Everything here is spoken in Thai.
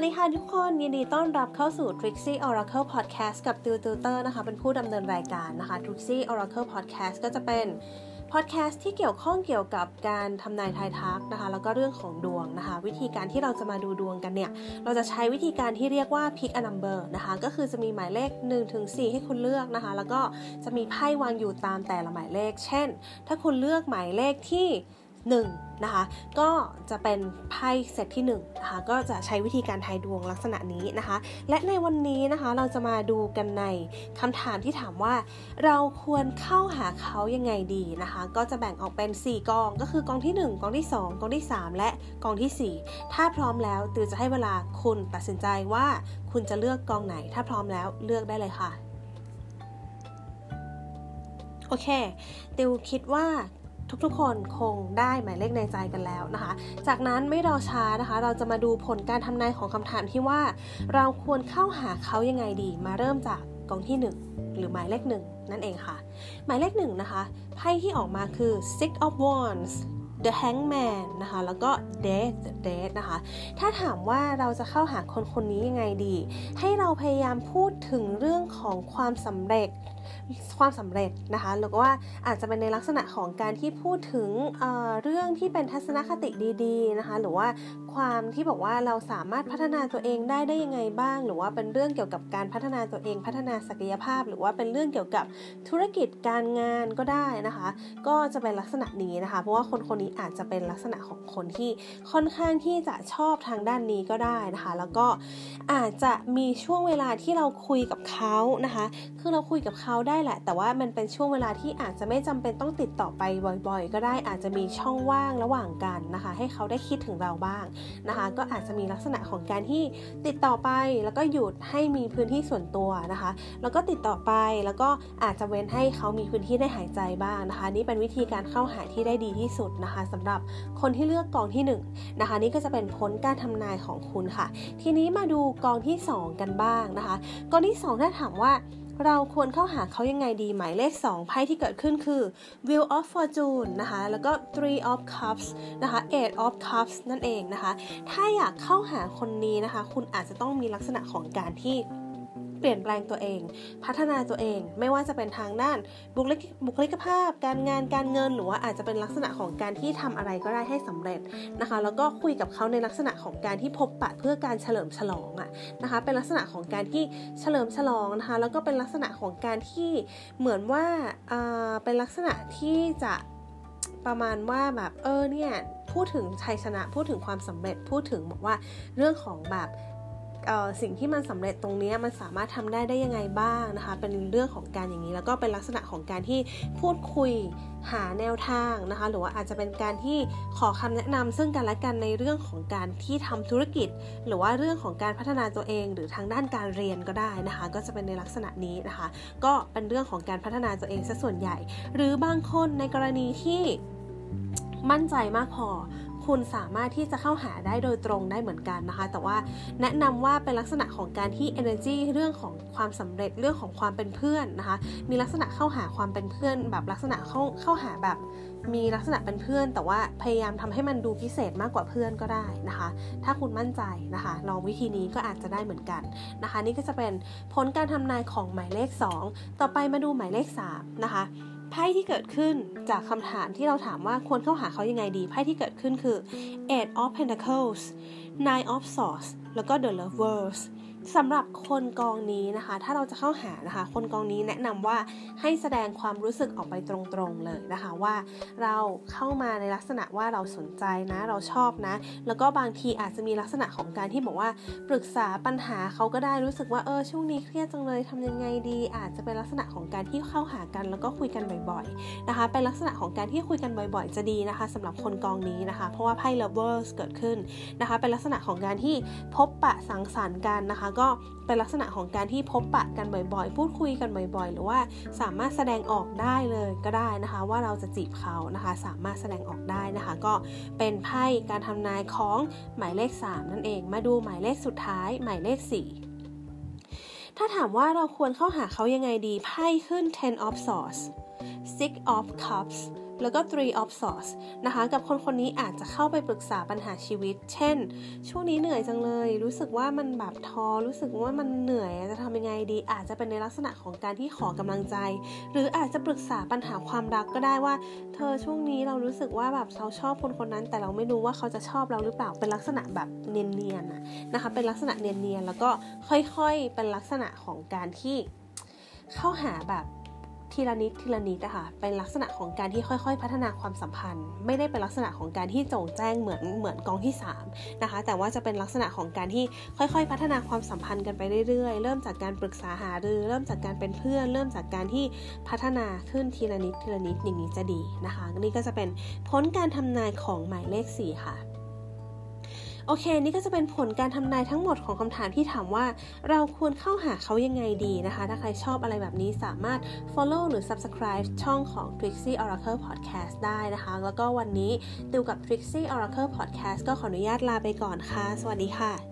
วัสดีค่ะทุกคนยินดีต้อนรับเข้าสู่ Trixie Oracle Podcast กับติวติวเตอร์นะคะ เป็นผู้ดำเนินรายการนะคะ Trixie Oracle Podcast ก็จะเป็นพอดแคสต์ที่เกี่ยวข้องเกี่ยวกับการทำนายทายทักนะคะ แล้วก็เรื่องของดวงนะคะ วิธีการที่เราจะมาดูดวงกันเนี่ย เราจะใช้วิธีการที่เรียกว่า pick a number นะคะ ก็คือจะมีหมายเลข1ถึง4ให้คุณเลือกนะคะ แล้วก็จะมีไพ่วางอยู่ตามแต่ละหมายเลข เช่น ถ้าคุณเลือกหมายเลขที่ 1 นะคะ ก็จะเป็นไพ่เซตที่1นะคะก็จะใช้วิธีการทายดวงลักษณะนี้นะคะ และในวันนี้นะคะเราจะมาดูกันในคำถามที่ถามว่า เราควรเข้าหาเขายังไงดีนะคะ ก็จะแบ่งออกเป็น 4 กอง ก็คือกองที่ 1 กองที่ 2 กองที่ 3 และกองที่ 4 ถ้าพร้อมแล้วติวจะให้เวลาคุณตัดสินใจว่าคุณจะเลือกกองไหน ถ้าพร้อมแล้วเลือกได้เลยค่ะโอเคติวคิดว่า ทุกๆ คนคงได้หมายเลขในใจกันแล้วนะคะ จากนั้นไม่รอช้านะคะ เราจะมาดูผลการทำนายของคำถามที่ว่า เราควรเข้าหาเขายังไงดี มาเริ่มจากกองที่ 1 หรือหมายเลขหนึ่งนั่นเองค่ะ หมายเลขหนึ่งนะคะไพ่ที่ออกมาคือ six of wands The Hangman นะคะ แล้วก็ Death Death นะคะ ถ้าถามว่าเราจะเข้าหาคนคนนี้ยังไงดี ให้เราพยายามพูดถึงเรื่องของความสำเร็จ ความสำเร็จนะคะหรือว่าอาจจะเป็นในลักษณะของการที่พูดถึงเเรื่องที่เป็นทัศนคติดีๆนะคะหรือว่าความที่บอกว่าเราสามารถพัฒนาตัวเองได้ได้ยังไงบ้าง หรือว่าเป็นเรื่องเกี่ยวกับการพัฒนาตัวเองพัฒนาศักยภาพ หรือว่าเป็นเรื่องเกี่ยวกับธุรกิจการงานก็ได้นะคะ ก็จะเป็นลักษณะนี้นะคะ เพราะว่าคนคนนี้อาจจะเป็นลักษณะของคนที่ค่อนข้างที่จะชอบทางด้านนี้ก็ได้นะคะ แล้วก็อาจจะมีช่วงเวลาที่เราคุยกับเขานะคะ คือเราคุยกับเขาได้แหละ แต่ว่ามันเป็นช่วงเวลาที่อาจจะไม่จำเป็นต้องติดต่อไปบ่อยๆ ก็ได้อาจจะมีช่องว่างระหว่างกันนะคะ ให้เขาได้คิดถึงเราบ้างนะคะ ก็อาจจะมีลักษณะของการที่ติดต่อไปแล้วก็หยุดให้มีพื้นที่ส่วนตัวนะคะ แล้วก็ติดต่อไปแล้วก็อาจจะเว้นให้เขามีพื้นที่ได้หายใจบ้างนะคะ นี่เป็นวิธีการเข้าหาที่ได้ดีที่สุดนะคะสำหรับคนที่เลือกกองที่1นนะคะ นี่ก็จะเป็นผลการทำนายของคุณค่ะ ทีนี้มาดูกองที่ 2 กันบ้างนะคะ กองที่ 2 ถ้าถามว่า เราควรเข้าหาเขายังไงดีหมายเลข 2 ไพ่ที่เกิดขึ้นคือ Wheel of Fortune นะคะแล้วก็ Three of Cups นะคะ Eight of Cups นั่นเองนะคะ ถ้าอยากเข้าหาคนนี้นะคะ คุณอาจจะต้องมีลักษณะของการที่ เปลี่ยนแปลงตัวเอง พัฒนาตัวเอง ไม่ว่าจะเป็นทางด้านบุคลิกบุคลิกภาพ การงานการเงิน หรือว่าอาจจะเป็นลักษณะของการที่ทำอะไรก็ได้ให้สำเร็จนะคะ แล้วก็คุยกับเขาในลักษณะของการที่พบปะเพื่อการเฉลิมฉลองอะนะคะ เป็นลักษณะของการที่เฉลิมฉลองนะคะ แล้วก็เป็นลักษณะของการที่เหมือนว่าเป็นลักษณะที่จะประมาณว่าแบบเออเนี่ยพูดถึงชัยชนะพูดถึงความสำเร็จพูดถึงบอกว่าเรื่องของแบบ สิ่งที่มันสำเร็จตรงนี้มันสามารถทำได้ได้ยังไงบ้างนะคะ เป็นเรื่องของการอย่างนี้ แล้วก็เป็นลักษณะของการที่พูดคุยหาแนวทางนะคะ หรือว่าอาจจะเป็นการที่ขอคำแนะนำซึ่งกันและกันในเรื่องของการที่ทำธุรกิจ หรือว่าเรื่องของการพัฒนาตัวเอง หรือทางด้านการเรียนก็ได้นะคะ ก็จะเป็นในลักษณะนี้นะคะ ก็เป็นเรื่องของการพัฒนาตัวเองซะส่วนใหญ่ หรือบางคนในกรณีที่มั่นใจมากพอ คุณสามารถที่จะเข้าหาได้โดยตรงได้เหมือนกันนะคะ แต่ว่าแนะนำว่าเป็นลักษณะของการที่ energy เรื่องของความสำเร็จเรื่องของความเป็นเพื่อนนะคะ มีลักษณะเข้าหาความเป็นเพื่อน แบบลักษณะเข้าเข้าหาแบบมีลักษณะเป็นเพื่อน แต่ว่าพยายามทำให้มันดูพิเศษมากกว่าเพื่อนก็ได้นะคะ ถ้าคุณมั่นใจนะคะลองวิธีนี้ก็อาจจะได้เหมือนกันนะคะ นี่ก็จะเป็นผลการทำนายของหมายเลข 2 ต่อไปมาดูหมายเลข3นะคะ ไพ่ที่เกิดขึ้นจากคำถามที่เราถามว่าควรเข้าหาเขายังไงดี ไพ่ที่เกิดขึ้นคือ Eight of Pentacles Nine of Swords แล้วก็ The Lovers สำหรับคนกองนี้นะคะ ถ้าเราจะเข้าหานะคะ คนกองนี้แนะนำว่าให้แสดงความรู้สึกออกไปตรงๆเลยนะคะ ว่าเราเข้ามาในลักษณะว่าเราสนใจนะ เราชอบนะ แล้วก็บางทีอาจจะมีลักษณะของการที่บอกว่าปรึกษาปัญหาเขาก็ได้รู้สึกว่าเออช่วงนี้เครียดจังเลยทำยังไงดี อาจจะเป็นลักษณะของการที่เข้าหากัน แล้วก็คุยกันบ่อยๆนะคะ เป็นลักษณะของการที่คุยกันบ่อยๆ จะดีนะคะสำหรับคนกองนี้นะคะ เพราะว่าไพ่ lovers เกิดขึ้นนะคะ เป็นลักษณะของการที่พบปะสังสรรค์กันนะคะก็เป็นลักษณะของการที่พบปะกันบ่อยๆ พูดคุยกันบ่อยๆ หรือว่าสามารถแสดงออกได้เลยก็ได้นะคะ ว่าเราจะจีบเขานะคะ สามารถแสดงออกได้นะคะ ก็เป็นไพ่การทำนายของหมายเลข 3 นั่นเอง มาดูหมายเลขสุดท้าย หมายเลข 4 ถ้าถามว่าเราควรเข้าหาเขายังไงดีไพ่ขึ้น ten of swords six of cups แล้วก็ three of swords นะคะ กับคนคนนี้อาจจะเข้าไปปรึกษาปัญหาชีวิต เช่น ช่วงนี้เหนื่อยจังเลย รู้สึกว่ามันแบบท้อ รู้สึกว่ามันเหนื่อย จะทำยังไงดี อาจจะเป็นในลักษณะของการที่ขอกำลังใจ หรืออาจจะปรึกษาปัญหาความรักก็ได้ว่า เธอช่วงนี้เรารู้สึกว่าแบบเราชอบคนคนนั้น แต่เราไม่รู้ว่าเขาจะชอบเราหรือเปล่า เป็นลักษณะแบบเนียนๆนะคะ เป็นลักษณะเนียนๆ แล้วก็ค่อยๆ เป็นลักษณะของการที่เข้าหาแบบ ทีละนิดทีละนิดอะคะเป็นลักษณะของการที่ค่อยๆ พัฒนาความสัมพันธ์ ไม่ได้เป็นลักษณะของการที่โจงแจ้งเหมือนเหมือนกองที่3นะคะแต่ว่าจะเป็นลักษณะของการที่ค่อยๆ พัฒนาความสัมพันธ์กันไปเรื่อยๆ เริ่มจากการปรึกษาหารือ เริ่มจากการเป็นเพื่อน เริ่มจากการที่พัฒนาขึ้นทีละนิดทีละนิดอย่างนี้จะดีนะคะนี่ก็จะเป็นผลการทำนายของหมายเลข4ค่ะ โอเค นี่ก็จะเป็นผลการทำนายทั้งหมดของคำถามที่ถามว่า เราควรเข้าหาเขายังไงดีนะคะ ถ้าใครชอบอะไรแบบนี้สามารถ follow หรือ subscribe ช่องของ Trixie Oracle Podcast ได้นะคะ แล้วก็วันนี้ติวกับ Trixie Oracle Podcast ก็ขออนุญาตลาไปก่อนค่ะ สวัสดีค่ะ